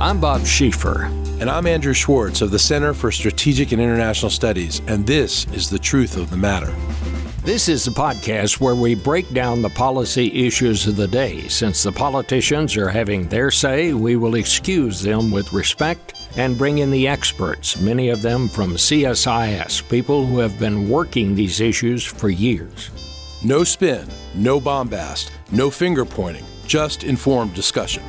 I'm Bob Schieffer. And I'm Andrew Schwartz of the Center for Strategic and International Studies, and this is The Truth of the Matter. This is the podcast where we break down the policy issues of the day. Since the politicians are having their say, we will excuse them with respect and bring in the experts, many of them from CSIS, people who have been working these issues for years. No spin, no bombast, no finger pointing, just informed discussion.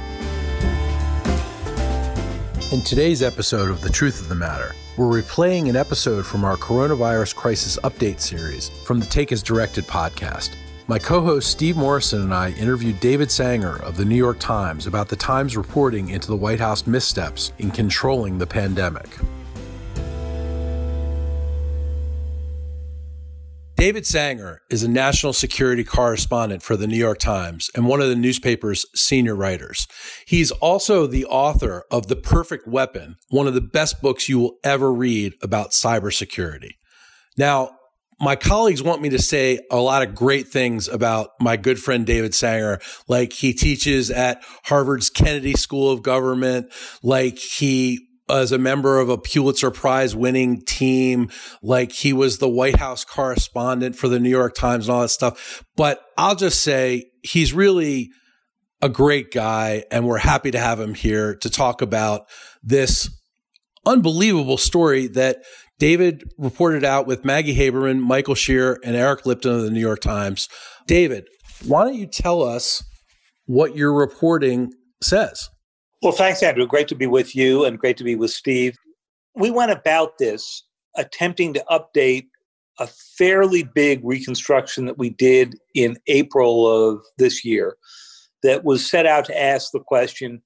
In today's episode of The Truth of the Matter, we're replaying an episode from our Coronavirus Crisis Update series from the Take as Directed podcast. My co host Steve Morrison and I interviewed David Sanger of the New York Times about the Times reporting into the White House missteps in controlling the pandemic. David Sanger is a national security correspondent for the New York Times and one of the newspaper's senior writers. He's also the author of The Perfect Weapon, one of the best books you will ever read about cybersecurity. Now, my colleagues want me to say a lot of great things about my good friend David Sanger. Like he teaches at Harvard's Kennedy School of Government. Like he as a member of a Pulitzer Prize winning team. Like he was the White House correspondent for the New York Times and all that stuff. But I'll just say he's really a great guy and we're happy to have him here to talk about this unbelievable story that David reported out with Maggie Haberman, Michael Shear, and Eric Lipton of the New York Times. David, why don't you tell us what your reporting says? Well, thanks, Andrew. Great to be with you and great to be with Steve. We went about this attempting to update a fairly big reconstruction that we did in April of this year that was set out to ask the question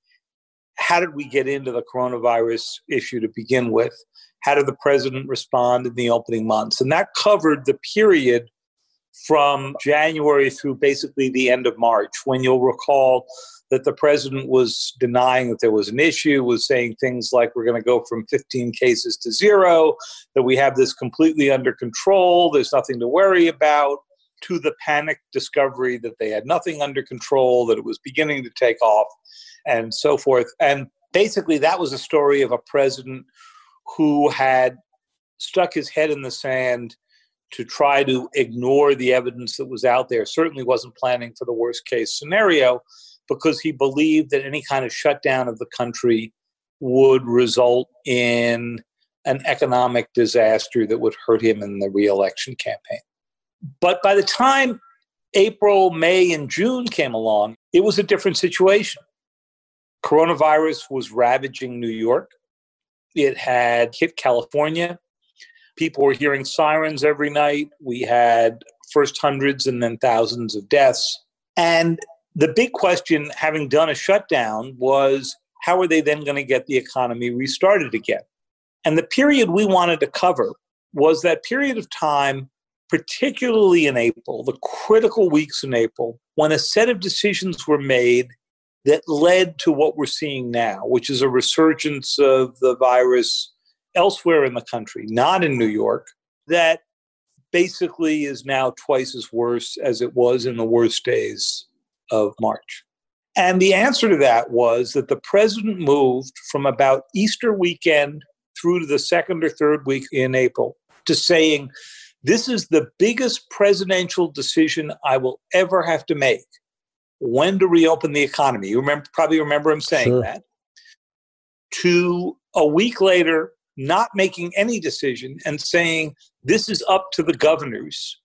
how did we get into the coronavirus issue to begin with? How did the president respond in the opening months? And that covered the period from January through basically the end of March, when you'll recall that the president was denying that there was an issue, was saying things like, we're going to go from 15 cases to zero, that we have this completely under control, there's nothing to worry about, to the panic discovery that they had nothing under control, that it was beginning to take off, and so forth. And basically, that was a story of a president who had stuck his head in the sand to try to ignore the evidence that was out there, certainly wasn't planning for the worst case scenario because he believed that any kind of shutdown of the country would result in an economic disaster that would hurt him in the reelection campaign. But by the time April, May, and June came along, it was a different situation. Coronavirus was ravaging New York. It had hit California. People were hearing sirens every night. We had first hundreds and then thousands of deaths. And the big question, having done a shutdown, was how are they then going to get the economy restarted again? And the period we wanted to cover was that period of time, particularly in April, the critical weeks in April, when a set of decisions were made that led to what we're seeing now, which is a resurgence of the virus elsewhere in the country, not in New York, that basically is now twice as worse as it was in the worst days of March. And the answer to that was that the president moved from about Easter weekend through to the second or third week in April to saying, This is the biggest presidential decision I will ever have to make when to reopen the economy. You remember, probably remember him saying sure. that. To a week later, not making any decision and saying, This is up to the governors.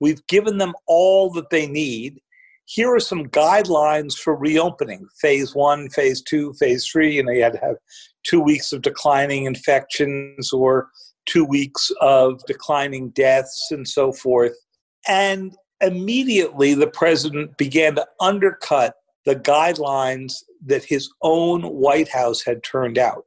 We've given them all that they need here are some guidelines for reopening phase one, phase two, phase three. You know, you had to have two weeks of declining infections or two weeks of declining deaths and so forth. And immediately the president began to undercut the guidelines that his own White House had turned out.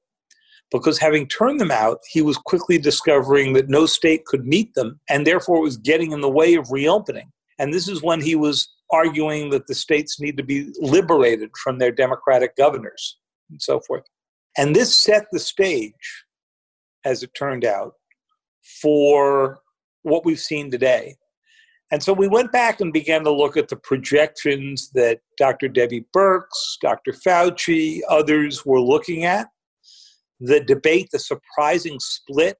Because having turned them out, he was quickly discovering that no state could meet them and therefore was getting in the way of reopening. And this is when he was arguing that the states need to be liberated from their democratic governors and so forth. And this set the stage, as it turned out, for what we've seen today. And so we went back and began to look at the projections that Dr. Debbie Birx, Dr. Fauci, others were looking at. The debate, the surprising split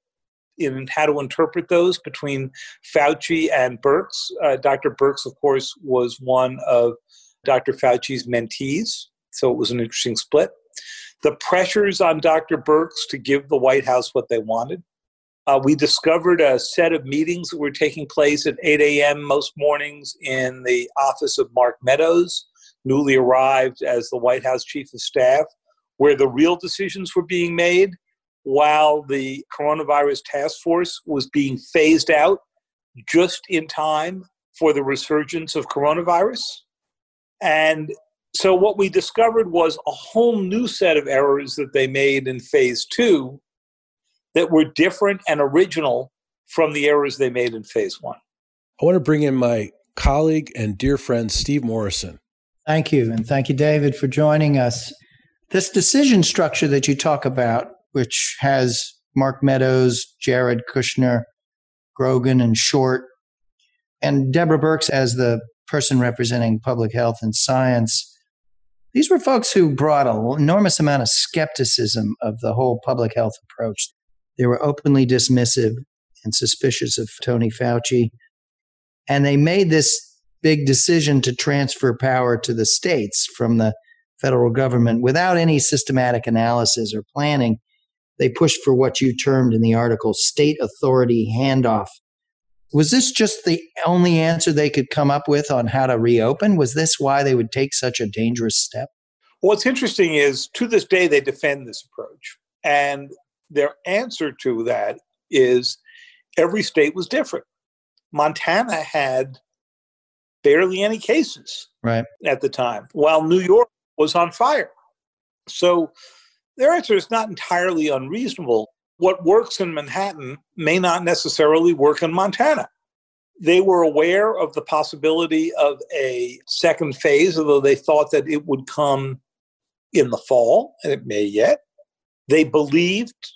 in how to interpret those between Fauci and Birx. Uh, Dr. Birx, of course, was one of Dr. Fauci's mentees, so it was an interesting split. The pressures on Dr. Birx to give the White House what they wanted. Uh, we discovered a set of meetings that were taking place at 8 a.m. most mornings in the office of Mark Meadows, newly arrived as the White House Chief of Staff, where the real decisions were being made while the coronavirus task force was being phased out just in time for the resurgence of coronavirus. And so, what we discovered was a whole new set of errors that they made in phase two that were different and original from the errors they made in phase one. I want to bring in my colleague and dear friend, Steve Morrison. Thank you. And thank you, David, for joining us. This decision structure that you talk about, which has Mark Meadows, Jared Kushner, Grogan, and Short, and Deborah Birx as the person representing public health and science. These were folks who brought an enormous amount of skepticism of the whole public health approach. They were openly dismissive and suspicious of Tony Fauci. And they made this big decision to transfer power to the states from the federal government without any systematic analysis or planning. They pushed for what you termed in the article state authority handoff. Was this just the only answer they could come up with on how to reopen? Was this why they would take such a dangerous step? What's interesting is to this day they defend this approach. And their answer to that is every state was different. Montana had barely any cases right. at the time, while New York was on fire. So their answer is not entirely unreasonable. What works in Manhattan may not necessarily work in Montana. They were aware of the possibility of a second phase, although they thought that it would come in the fall, and it may yet. They believed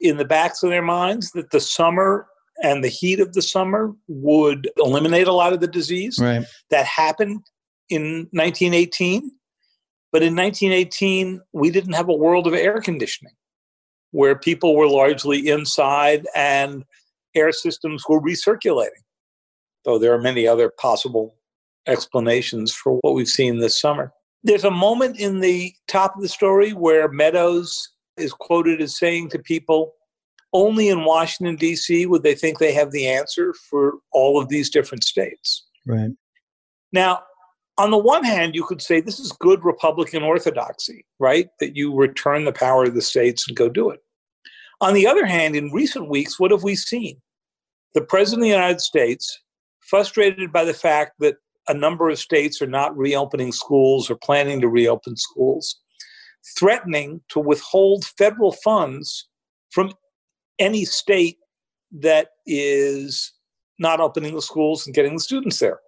in the backs of their minds that the summer and the heat of the summer would eliminate a lot of the disease. Right. That happened in 1918. But in 1918, we didn't have a world of air conditioning where people were largely inside and air systems were recirculating. Though there are many other possible explanations for what we've seen this summer. There's a moment in the top of the story where Meadows is quoted as saying to people, only in Washington, D.C., would they think they have the answer for all of these different states. Right. Now, on the one hand, you could say this is good Republican orthodoxy, right? That you return the power to the states and go do it. On the other hand, in recent weeks, what have we seen? The President of the United States, frustrated by the fact that a number of states are not reopening schools or planning to reopen schools, threatening to withhold federal funds from any state that is not opening the schools and getting the students there.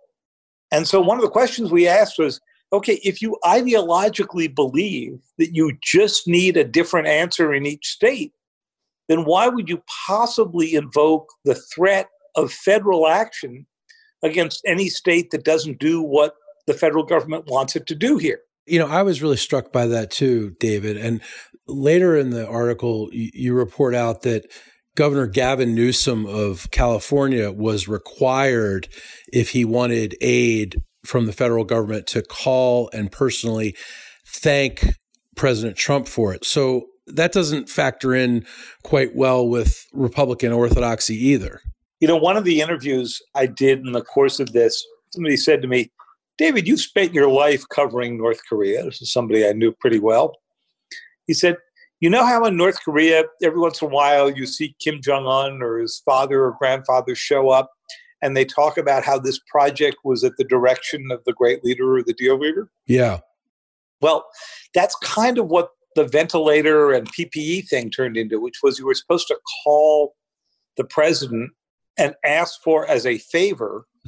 And so one of the questions we asked was okay, if you ideologically believe that you just need a different answer in each state, then why would you possibly invoke the threat of federal action against any state that doesn't do what the federal government wants it to do here? You know, I was really struck by that too, David. And later in the article, you, report out that Governor Gavin Newsom of California was required, if he wanted aid from the federal government, to call and personally thank President Trump for it. So that doesn't factor in quite well with Republican orthodoxy either. You know, one of the interviews I did in the course of this, somebody said to me, David, you spent your life covering North Korea. This is somebody I knew pretty well. He said, You know how in North Korea, every once in a while, you see Kim Jong un or his father or grandfather show up and they talk about how this project was at the direction of the great leader or the dear leader? Yeah. Well, that's kind of what the ventilator and PPE thing turned into, which was you were supposed to call the president and ask for as a favor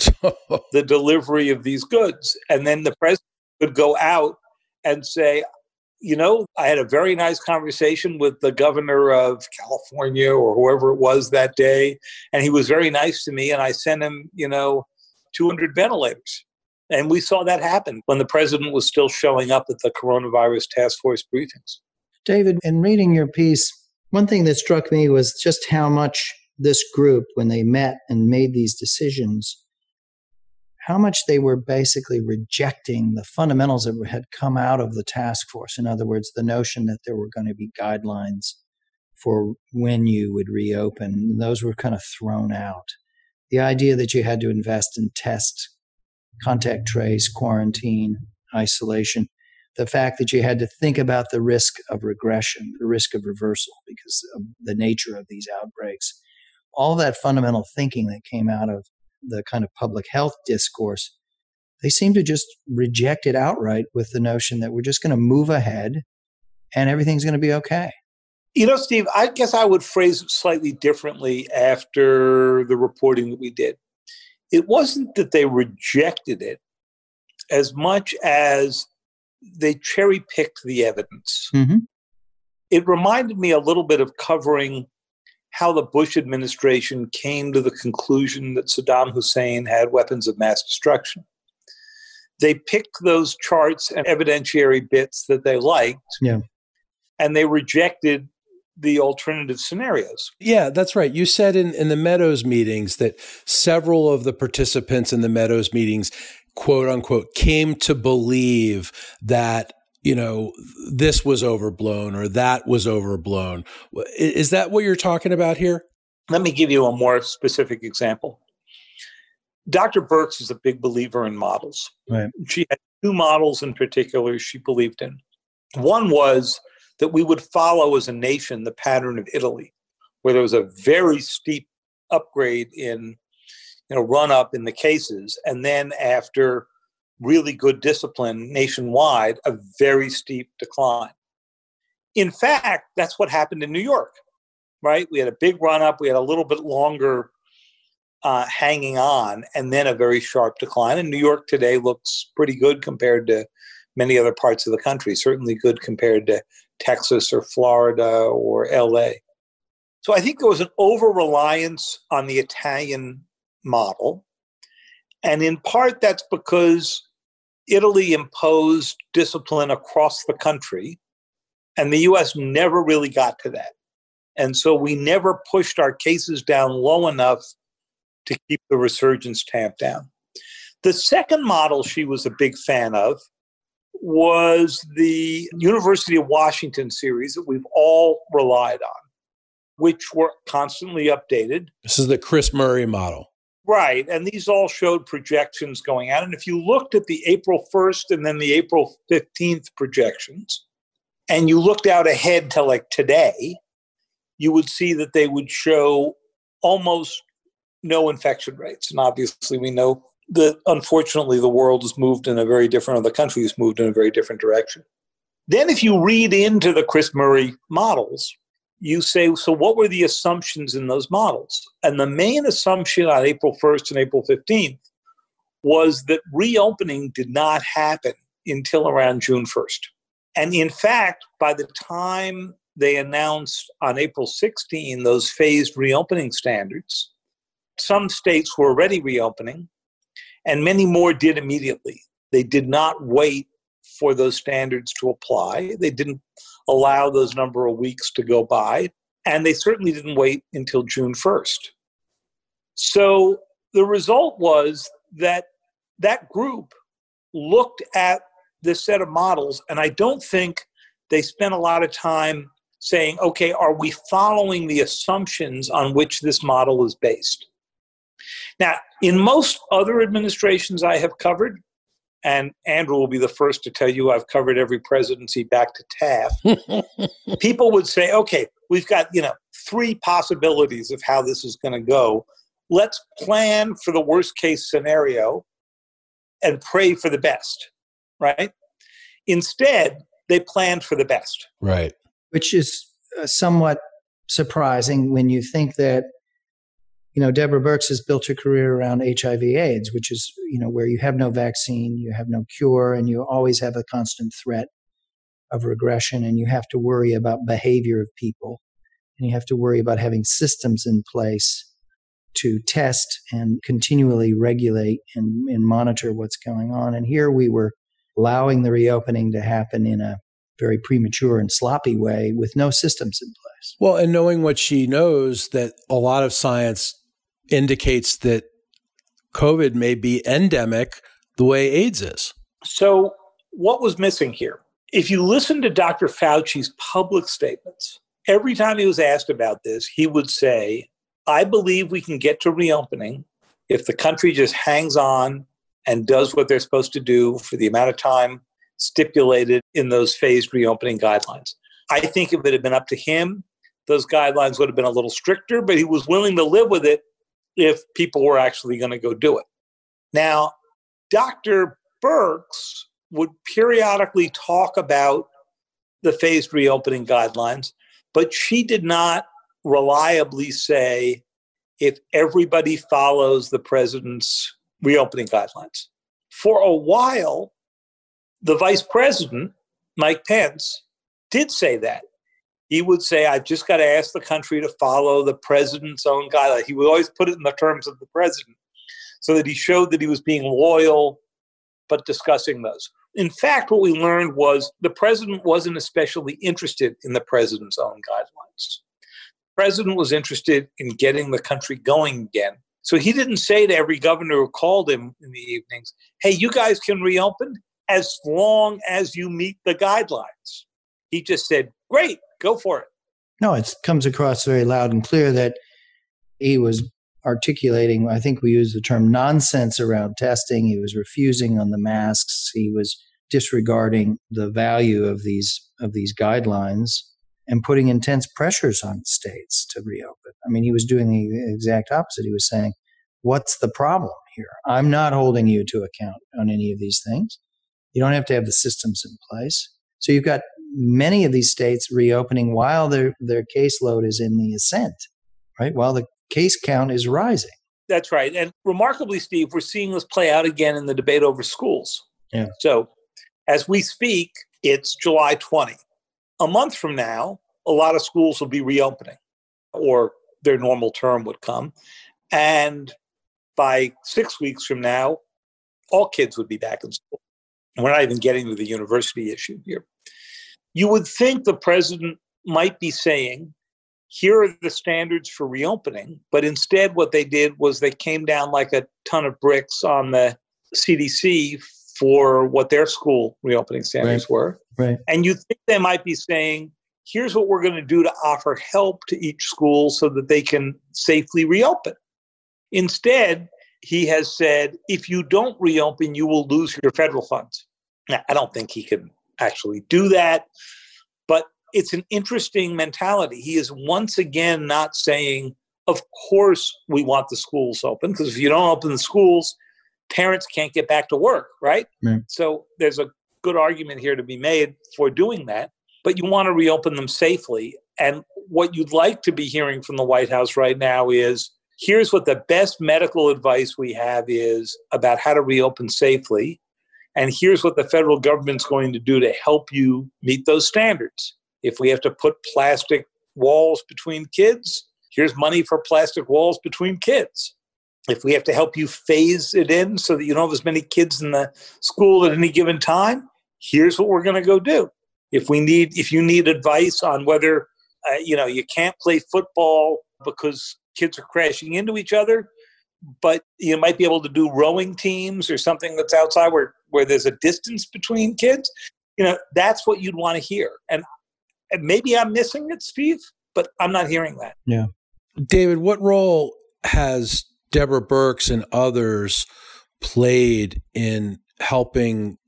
the delivery of these goods. And then the president would go out and say, you know, I had a very nice conversation with the governor of California or whoever it was that day, and he was very nice to me. And I sent him, you know, 200 ventilators. And we saw that happen when the president was still showing up at the coronavirus task force briefings. David, in reading your piece, one thing that struck me was just how much this group, when they met and made these decisions, how much they were basically rejecting the fundamentals that had come out of the task force. In other words, the notion that there were going to be guidelines for when you would reopen, those were kind of thrown out. The idea that you had to invest in test, contact trace, quarantine, isolation, the fact that you had to think about the risk of regression, the risk of reversal because of the nature of these outbreaks. All that fundamental thinking that came out of the kind of public health discourse, they seem to just reject it outright with the notion that we're just going to move ahead and everything's going to be okay. You know, Steve, I guess I would phrase it slightly differently after the reporting that we did. It wasn't that they rejected it as much as they cherry picked the evidence. Mm-hmm. It reminded me a little bit of covering how the Bush administration came to the conclusion that Saddam Hussein had weapons of mass destruction. They picked those charts and evidentiary bits that they liked, yeah. and they rejected the alternative scenarios. Yeah, that's right. You said in, in the Meadows meetings that several of the participants in the Meadows meetings quote unquote came to believe that you know this was overblown or that was overblown. Is that what you're talking about here? Let me give you a more specific example. Dr birx is a big believer in models. Right. she had two models in particular she believed in. One was that we would follow as a nation the pattern of italy where there was a very steep upgrade in you know run up in the cases. And then after really good discipline nationwide a very steep decline. In fact that's what happened in new york right? We had a big run up we had a little bit longer uh, hanging on and then a very sharp decline. And new york today looks pretty good compared to many other parts of the country certainly good compared to texas or florida or la so i think there was an over reliance on the italian model. And in part, that's because Italy imposed discipline across the country, and the US never really got to that. And so we never pushed our cases down low enough to keep the resurgence tamped down. The second model she was a big fan of was the University of Washington series that we've all relied on, which were constantly updated. This is the Chris Murray model. Right. And these all showed projections going out. And if you looked at the April 1st and then the April 15th projections, and you looked out ahead to like today, you would see that they would show almost no infection rates. And obviously, we know that unfortunately the world has moved in a very different, or the country has moved in a very different direction. Then, if you read into the Chris Murray models, you say, so what were the assumptions in those models? And the main assumption on April 1st and April 15th was that reopening did not happen until around June 1st. And in fact, by the time they announced on April 16 those phased reopening standards, some states were already reopening, and many more did immediately. They did not wait for those standards to apply. They didn't allow those number of weeks to go by. And they certainly didn't wait until June 1st. So the result was that that group looked at this set of models, and I don't think they spent a lot of time saying, okay, are we following the assumptions on which this model is based? Now, in most other administrations I have covered, and Andrew will be the first to tell you I've covered every presidency back to Taft. People would say, okay, we've got, you know, three possibilities of how this is going to go. Let's plan for the worst case scenario and pray for the best, right? Instead, they planned for the best. Right. Which is uh, somewhat surprising when you think that you know, Deborah Birx has built her career around HIV AIDS, which is, you know, where you have no vaccine, you have no cure, and you always have a constant threat of regression, and you have to worry about behavior of people, and you have to worry about having systems in place to test and continually regulate and, and monitor what's going on. And here we were allowing the reopening to happen in a very premature and sloppy way with no systems in place. Well, and knowing what she knows, that a lot of science indicates that COVID may be endemic the way AIDS is. So, what was missing here? If you listen to Dr. Fauci's public statements, every time he was asked about this, he would say, I believe we can get to reopening if the country just hangs on and does what they're supposed to do for the amount of time stipulated in those phased reopening guidelines. I think if it had been up to him, those guidelines would have been a little stricter, but he was willing to live with it if people were actually going to go do it. Now, Dr. Birx would periodically talk about the phased reopening guidelines, but she did not reliably say if everybody follows the president's reopening guidelines. For a while, the vice president, Mike Pence, did say that. He would say, I've just got to ask the country to follow the president's own guidelines. He would always put it in the terms of the president so that he showed that he was being loyal but discussing those. In fact, what we learned was the president wasn't especially interested in the president's own guidelines. The president was interested in getting the country going again. So he didn't say to every governor who called him in the evenings, hey, you guys can reopen as long as you meet the guidelines. He just said, great, go for it. No, it comes across very loud and clear that he was articulating, I think we use the term nonsense around testing. He was refusing on the masks. He was disregarding the value of these of these guidelines and putting intense pressures on states to reopen. I mean, he was doing the exact opposite. He was saying, "What's the problem here? I'm not holding you to account on any of these things. You don't have to have the systems in place." So you've got many of these states reopening while their their caseload is in the ascent, right? While the case count is rising. That's right. And remarkably, Steve, we're seeing this play out again in the debate over schools. Yeah. So as we speak, it's July 20. A month from now, a lot of schools will be reopening or their normal term would come. And by six weeks from now, all kids would be back in school. And we're not even getting to the university issue here. You would think the president might be saying, here are the standards for reopening. But instead, what they did was they came down like a ton of bricks on the CDC for what their school reopening standards right. were. Right. And you think they might be saying, here's what we're going to do to offer help to each school so that they can safely reopen. Instead, he has said, if you don't reopen, you will lose your federal funds. Now, I don't think he can actually do that But it's an interesting mentality. He is once again not saying, of course, we want the schools open, because if you don't open the schools, parents can't get back to work, right? So there's a good argument here to be made for doing that, but you want to reopen them safely. And what you'd like to be hearing from the White House right now is here's what the best medical advice we have is about how to reopen safely. And here's what the federal government's going to do to help you meet those standards. If we have to put plastic walls between kids, here's money for plastic walls between kids. If we have to help you phase it in so that you don't have as many kids in the school at any given time, here's what we're going to go do. If we need, if you need advice on whether, uh, you know, you can't play football because kids are crashing into each other, but you might be able to do rowing teams or something that's outside where where there's a distance between kids. You know, that's what you'd want to hear. And and maybe I'm missing it, Steve, but I'm not hearing that. Yeah. David, what role has Deborah Birx and others played in helping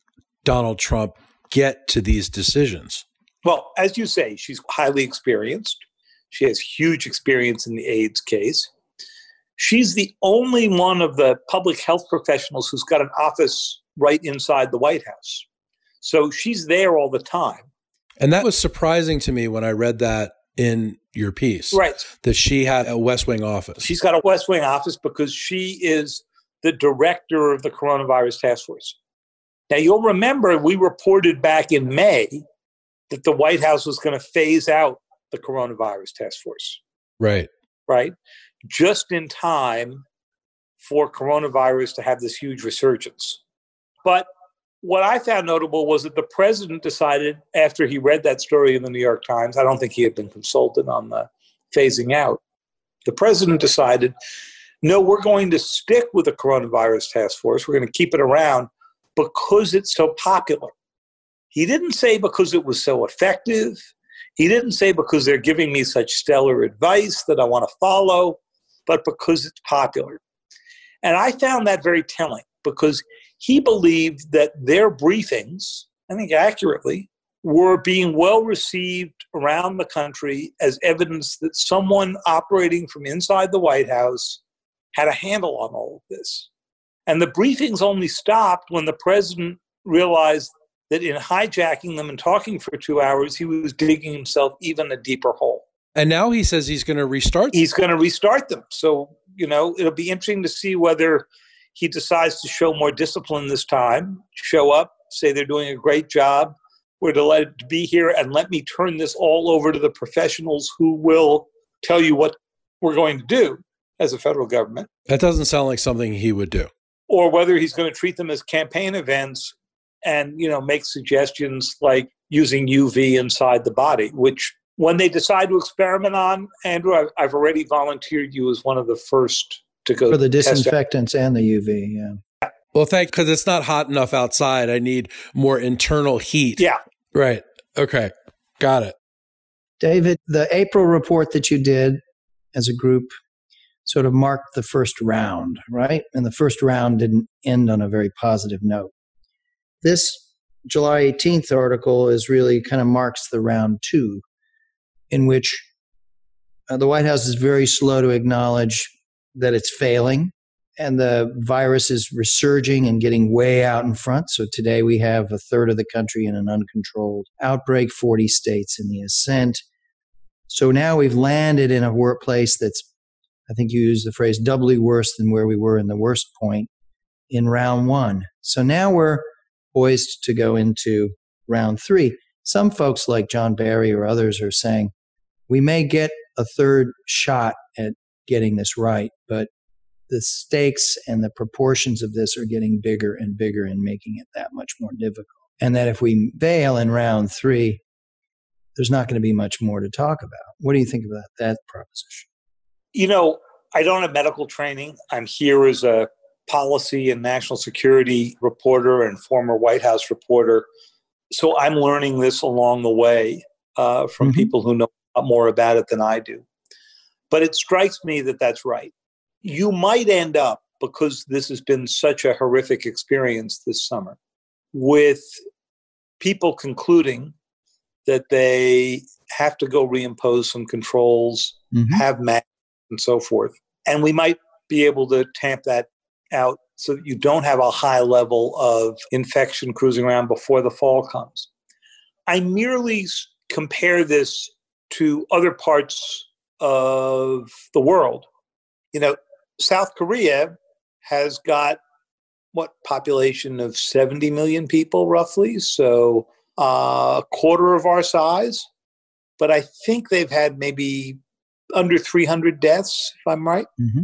Donald Trump get to these decisions? Well, as you say, she's highly experienced. She has huge experience in the AIDS case. She's the only one of the public health professionals who's got an office right inside the White House. So she's there all the time. And that was surprising to me when I read that in your piece. Right. That she had a West Wing office. She's got a West Wing office because she is the director of the coronavirus task force. Now, you'll remember we reported back in May that the White House was going to phase out the coronavirus task force. Right. Right. Just in time for coronavirus to have this huge resurgence. But what I found notable was that the president decided after he read that story in the New York Times, I don't think he had been consulted on the phasing out. The president decided, no, we're going to stick with the coronavirus task force. We're going to keep it around because it's so popular. He didn't say because it was so effective. He didn't say because they're giving me such stellar advice that I want to follow, but because it's popular. And I found that very telling because he believed that their briefings, I think accurately, were being well received around the country as evidence that someone operating from inside the White House had a handle on all of this. And the briefings only stopped when the president realized that in hijacking them and talking for two hours, he was digging himself even a deeper hole. And now he says he's going to restart. Them. He's going to restart them. So, you know, it'll be interesting to see whether he decides to show more discipline this time, show up, say they're doing a great job. We're delighted to be here, and let me turn this all over to the professionals who will tell you what we're going to do as a federal government. That doesn't sound like something he would do. Or whether he's going to treat them as campaign events and you know make suggestions like using UV inside the body, which when they decide to experiment on, Andrew, I've, I've already volunteered you as one of the first to go for the disinfectants and the UV. Yeah. Well, thank because it's not hot enough outside. I need more internal heat. Yeah. Right. Okay. Got it. David, the April report that you did as a group sort of marked the first round, right? And the first round didn't end on a very positive note. This July 18th article is really kind of marks the round two, in which uh, the White House is very slow to acknowledge that it's failing and the virus is resurging and getting way out in front. So today we have a third of the country in an uncontrolled outbreak, 40 states in the ascent. So now we've landed in a workplace that's, I think you used the phrase, doubly worse than where we were in the worst point in round one. So now we're poised to go into round three. Some folks like John Barry or others are saying we may get a third shot at getting this right, but the stakes and the proportions of this are getting bigger and bigger and making it that much more difficult. And that if we fail in round three, there's not going to be much more to talk about. What do you think about that proposition? You know, I don't have medical training. I'm here as a policy and national security reporter and former White House reporter. So I'm learning this along the way uh, from mm-hmm. people who know more about it than I do. But it strikes me that that's right. You might end up, because this has been such a horrific experience this summer, with people concluding that they have to go reimpose some controls, mm-hmm. have masks, and so forth. And we might be able to tamp that out so that you don't have a high level of infection cruising around before the fall comes. I merely compare this to other parts of the world. You know, South Korea has got what population of 70 million people roughly, so uh, a quarter of our size. But I think they've had maybe under 300 deaths, if I'm right. Mm-hmm.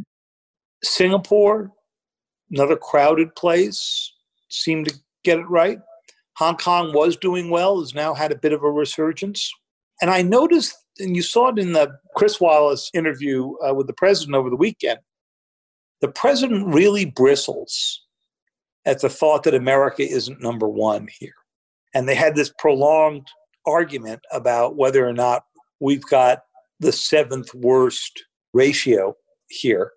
Singapore, another crowded place, seemed to get it right. Hong Kong was doing well, has now had a bit of a resurgence. And I noticed, and you saw it in the Chris Wallace interview uh, with the president over the weekend, the president really bristles at the thought that America isn't number one here. And they had this prolonged argument about whether or not we've got the seventh worst ratio here.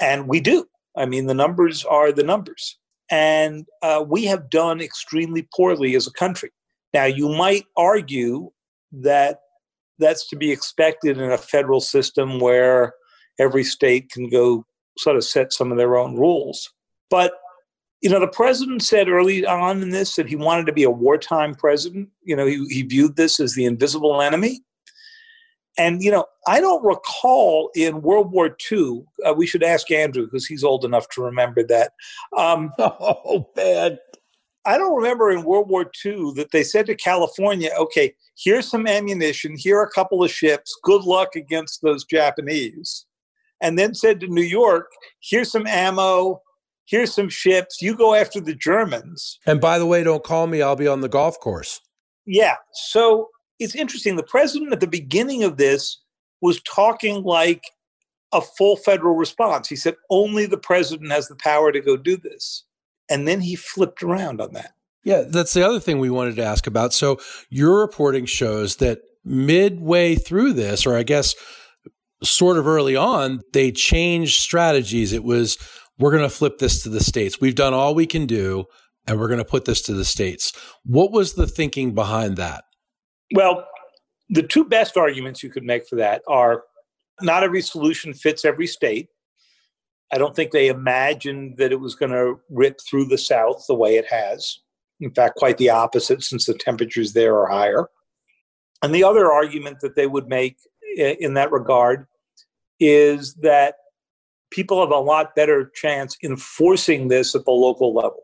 And we do. I mean, the numbers are the numbers. And uh, we have done extremely poorly as a country. Now, you might argue that that's to be expected in a federal system where every state can go sort of set some of their own rules. But you know, the president said early on in this that he wanted to be a wartime president. You know, he, he viewed this as the invisible enemy. And, you know, I don't recall in World War II, uh, we should ask Andrew because he's old enough to remember that. Um, oh, bad. I don't remember in World War II that they said to California, okay, here's some ammunition, here are a couple of ships, good luck against those Japanese. and then said to New York, here's some ammo, here's some ships, you go after the Germans. And by the way, don't call me, I'll be on the golf course. Yeah. So it's interesting. The president at the beginning of this was talking like a full federal response. He said only the president has the power to go do this. And then he flipped around on that. Yeah, that's the other thing we wanted to ask about. So your reporting shows that midway through this, or I guess sort of early on, they changed strategies. It was, we're going to flip this to the states. We've done all we can do, and we're going to put this to the states. What was the thinking behind that? Well, the two best arguments you could make for that are not every solution fits every state. I don't think they imagined that it was going to rip through the South the way it has. In fact, quite the opposite, since the temperatures there are higher. And the other argument that they would make in that regard is that people have a lot better chance enforcing this at the local level.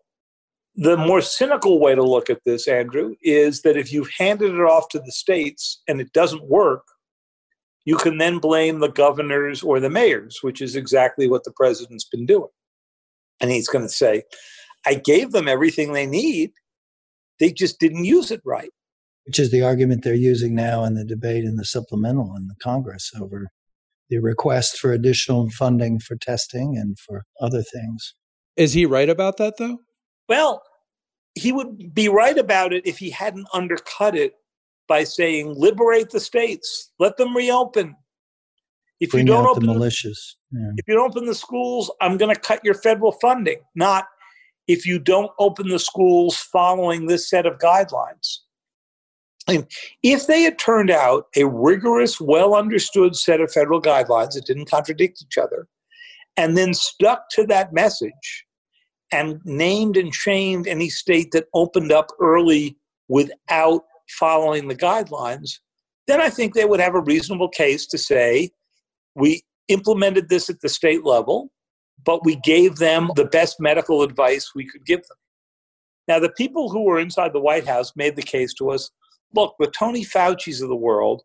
The more cynical way to look at this, Andrew, is that if you've handed it off to the states and it doesn't work, you can then blame the governors or the mayors, which is exactly what the president's been doing. And he's going to say, I gave them everything they need. They just didn't use it right. Which is the argument they're using now in the debate in the supplemental in the Congress over the request for additional funding for testing and for other things. Is he right about that, though? Well, he would be right about it if he hadn't undercut it by saying, liberate the states, let them reopen. If Bring you don't open the militias, yeah. if you don't open the schools, I'm going to cut your federal funding. Not if you don't open the schools following this set of guidelines. And if they had turned out a rigorous, well understood set of federal guidelines that didn't contradict each other, and then stuck to that message and named and shamed any state that opened up early without following the guidelines, then I think they would have a reasonable case to say we implemented this at the state level, but we gave them the best medical advice we could give them. Now, the people who were inside the White House made the case to us look, the Tony Fauci's of the world,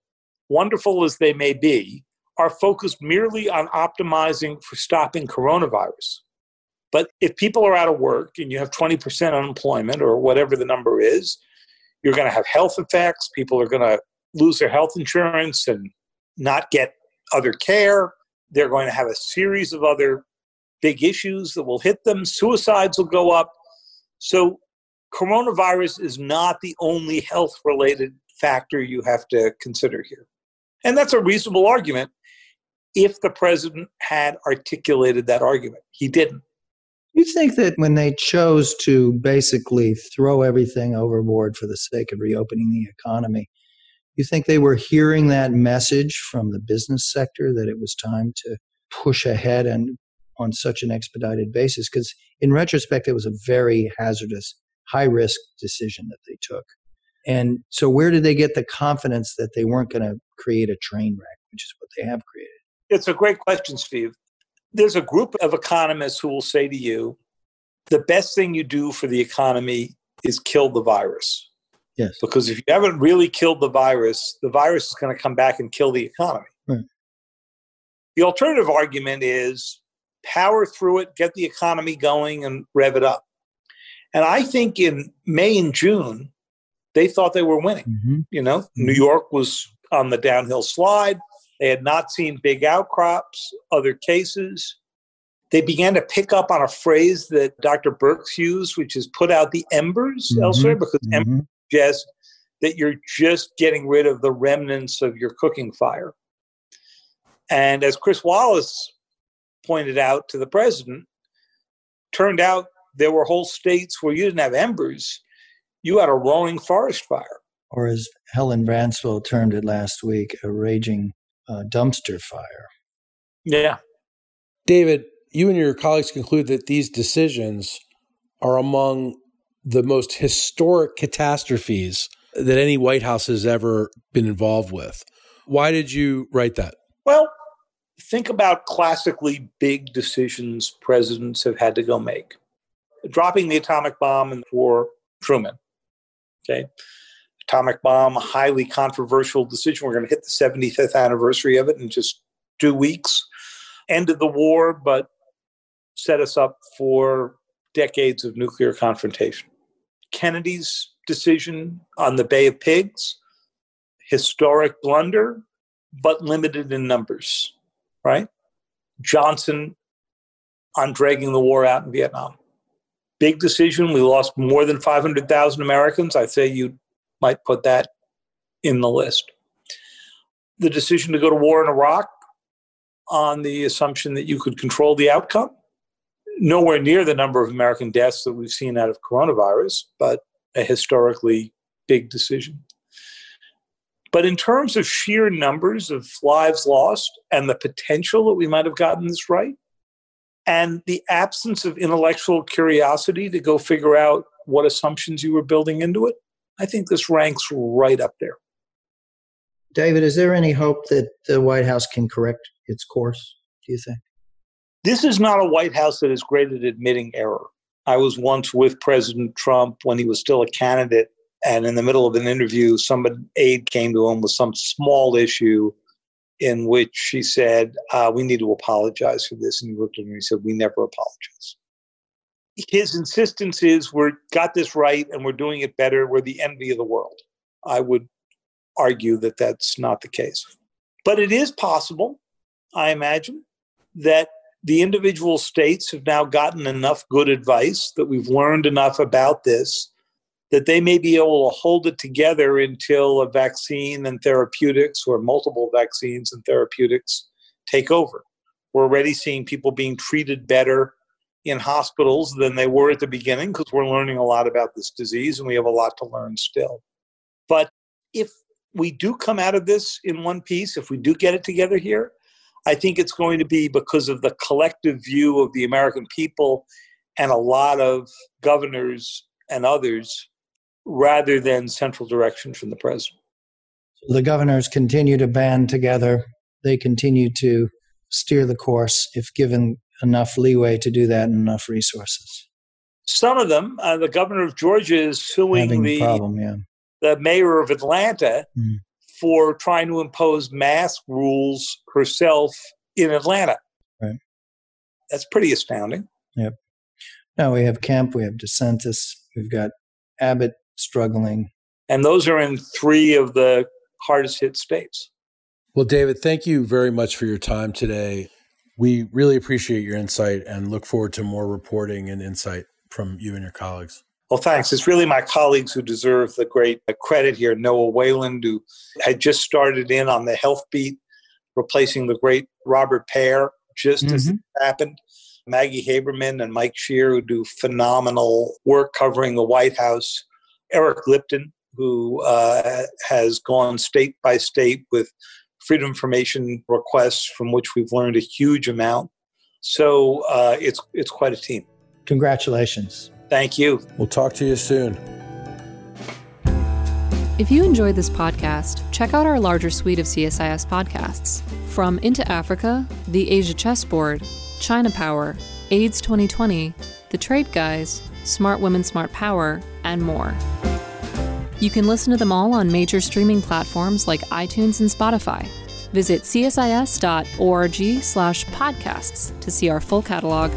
wonderful as they may be, are focused merely on optimizing for stopping coronavirus. But if people are out of work and you have 20% unemployment or whatever the number is, you're going to have health effects. People are going to lose their health insurance and not get other care. They're going to have a series of other big issues that will hit them. Suicides will go up. So, coronavirus is not the only health related factor you have to consider here. And that's a reasonable argument if the president had articulated that argument. He didn't. You think that when they chose to basically throw everything overboard for the sake of reopening the economy, you think they were hearing that message from the business sector that it was time to push ahead and on such an expedited basis? Because in retrospect, it was a very hazardous, high risk decision that they took. And so, where did they get the confidence that they weren't going to create a train wreck, which is what they have created? It's a great question, Steve there's a group of economists who will say to you, the best thing you do for the economy is kill the virus. Yes. Because if you haven't really killed the virus, the virus is going to come back and kill the economy. Right. The alternative argument is power through it, get the economy going, and rev it up. And I think in May and June, they thought they were winning. Mm-hmm. You know, mm-hmm. New York was on the downhill slide. They had not seen big outcrops, other cases. They began to pick up on a phrase that Dr. Birx used, which is put out the embers mm-hmm. elsewhere, because mm-hmm. embers suggest that you're just getting rid of the remnants of your cooking fire. And as Chris Wallace pointed out to the president, turned out there were whole states where you didn't have embers, you had a roaring forest fire. Or as Helen Branswell termed it last week, a raging uh, dumpster fire. Yeah. David, you and your colleagues conclude that these decisions are among the most historic catastrophes that any White House has ever been involved with. Why did you write that? Well, think about classically big decisions presidents have had to go make. Dropping the atomic bomb for Truman. Okay atomic bomb, highly controversial decision. We're going to hit the 75th anniversary of it in just two weeks. ended the war, but set us up for decades of nuclear confrontation. Kennedy's decision on the Bay of Pigs, historic blunder, but limited in numbers, right? Johnson on dragging the war out in Vietnam. Big decision. We lost more than 500,000 Americans. I'd say you might put that in the list. The decision to go to war in Iraq on the assumption that you could control the outcome. Nowhere near the number of American deaths that we've seen out of coronavirus, but a historically big decision. But in terms of sheer numbers of lives lost and the potential that we might have gotten this right, and the absence of intellectual curiosity to go figure out what assumptions you were building into it, I think this ranks right up there. David, is there any hope that the White House can correct its course, do you think? This is not a White House that is great at admitting error. I was once with President Trump when he was still a candidate and in the middle of an interview, some aide came to him with some small issue in which she said, uh, We need to apologize for this. And he looked at me and he said, We never apologize. His insistence is, We're got this right and we're doing it better. We're the envy of the world. I would argue that that's not the case. But it is possible, I imagine, that the individual states have now gotten enough good advice that we've learned enough about this that they may be able to hold it together until a vaccine and therapeutics or multiple vaccines and therapeutics take over. We're already seeing people being treated better in hospitals than they were at the beginning because we're learning a lot about this disease and we have a lot to learn still. But if we do come out of this in one piece, if we do get it together here, I think it's going to be because of the collective view of the American people and a lot of governors and others rather than central direction from the president. The governors continue to band together. They continue to steer the course if given enough leeway to do that and enough resources. Some of them, uh, the governor of Georgia is suing the, problem, yeah. the mayor of Atlanta mm. for trying to impose mask rules herself in Atlanta. Right. That's pretty astounding. Yep. Now we have Kemp, we have DeSantis, we've got Abbott struggling. And those are in three of the hardest hit states. Well, David, thank you very much for your time today. We really appreciate your insight and look forward to more reporting and insight from you and your colleagues. Well, thanks. It's really my colleagues who deserve the great credit here. Noah Weiland, who had just started in on the health beat, replacing the great Robert Pear just mm-hmm. as it happened. Maggie Haberman and Mike Shear, who do phenomenal work covering the White House. Eric Lipton, who uh, has gone state by state with freedom information requests from which we've learned a huge amount. So uh, it's it's quite a team. Congratulations. Thank you. We'll talk to you soon. If you enjoyed this podcast, check out our larger suite of CSIS podcasts. From Into Africa, The Asia Chessboard, China Power, AIDS 2020, The Trade Guys, Smart Women, Smart Power, and more. You can listen to them all on major streaming platforms like iTunes and Spotify. Visit csis.org/podcasts to see our full catalog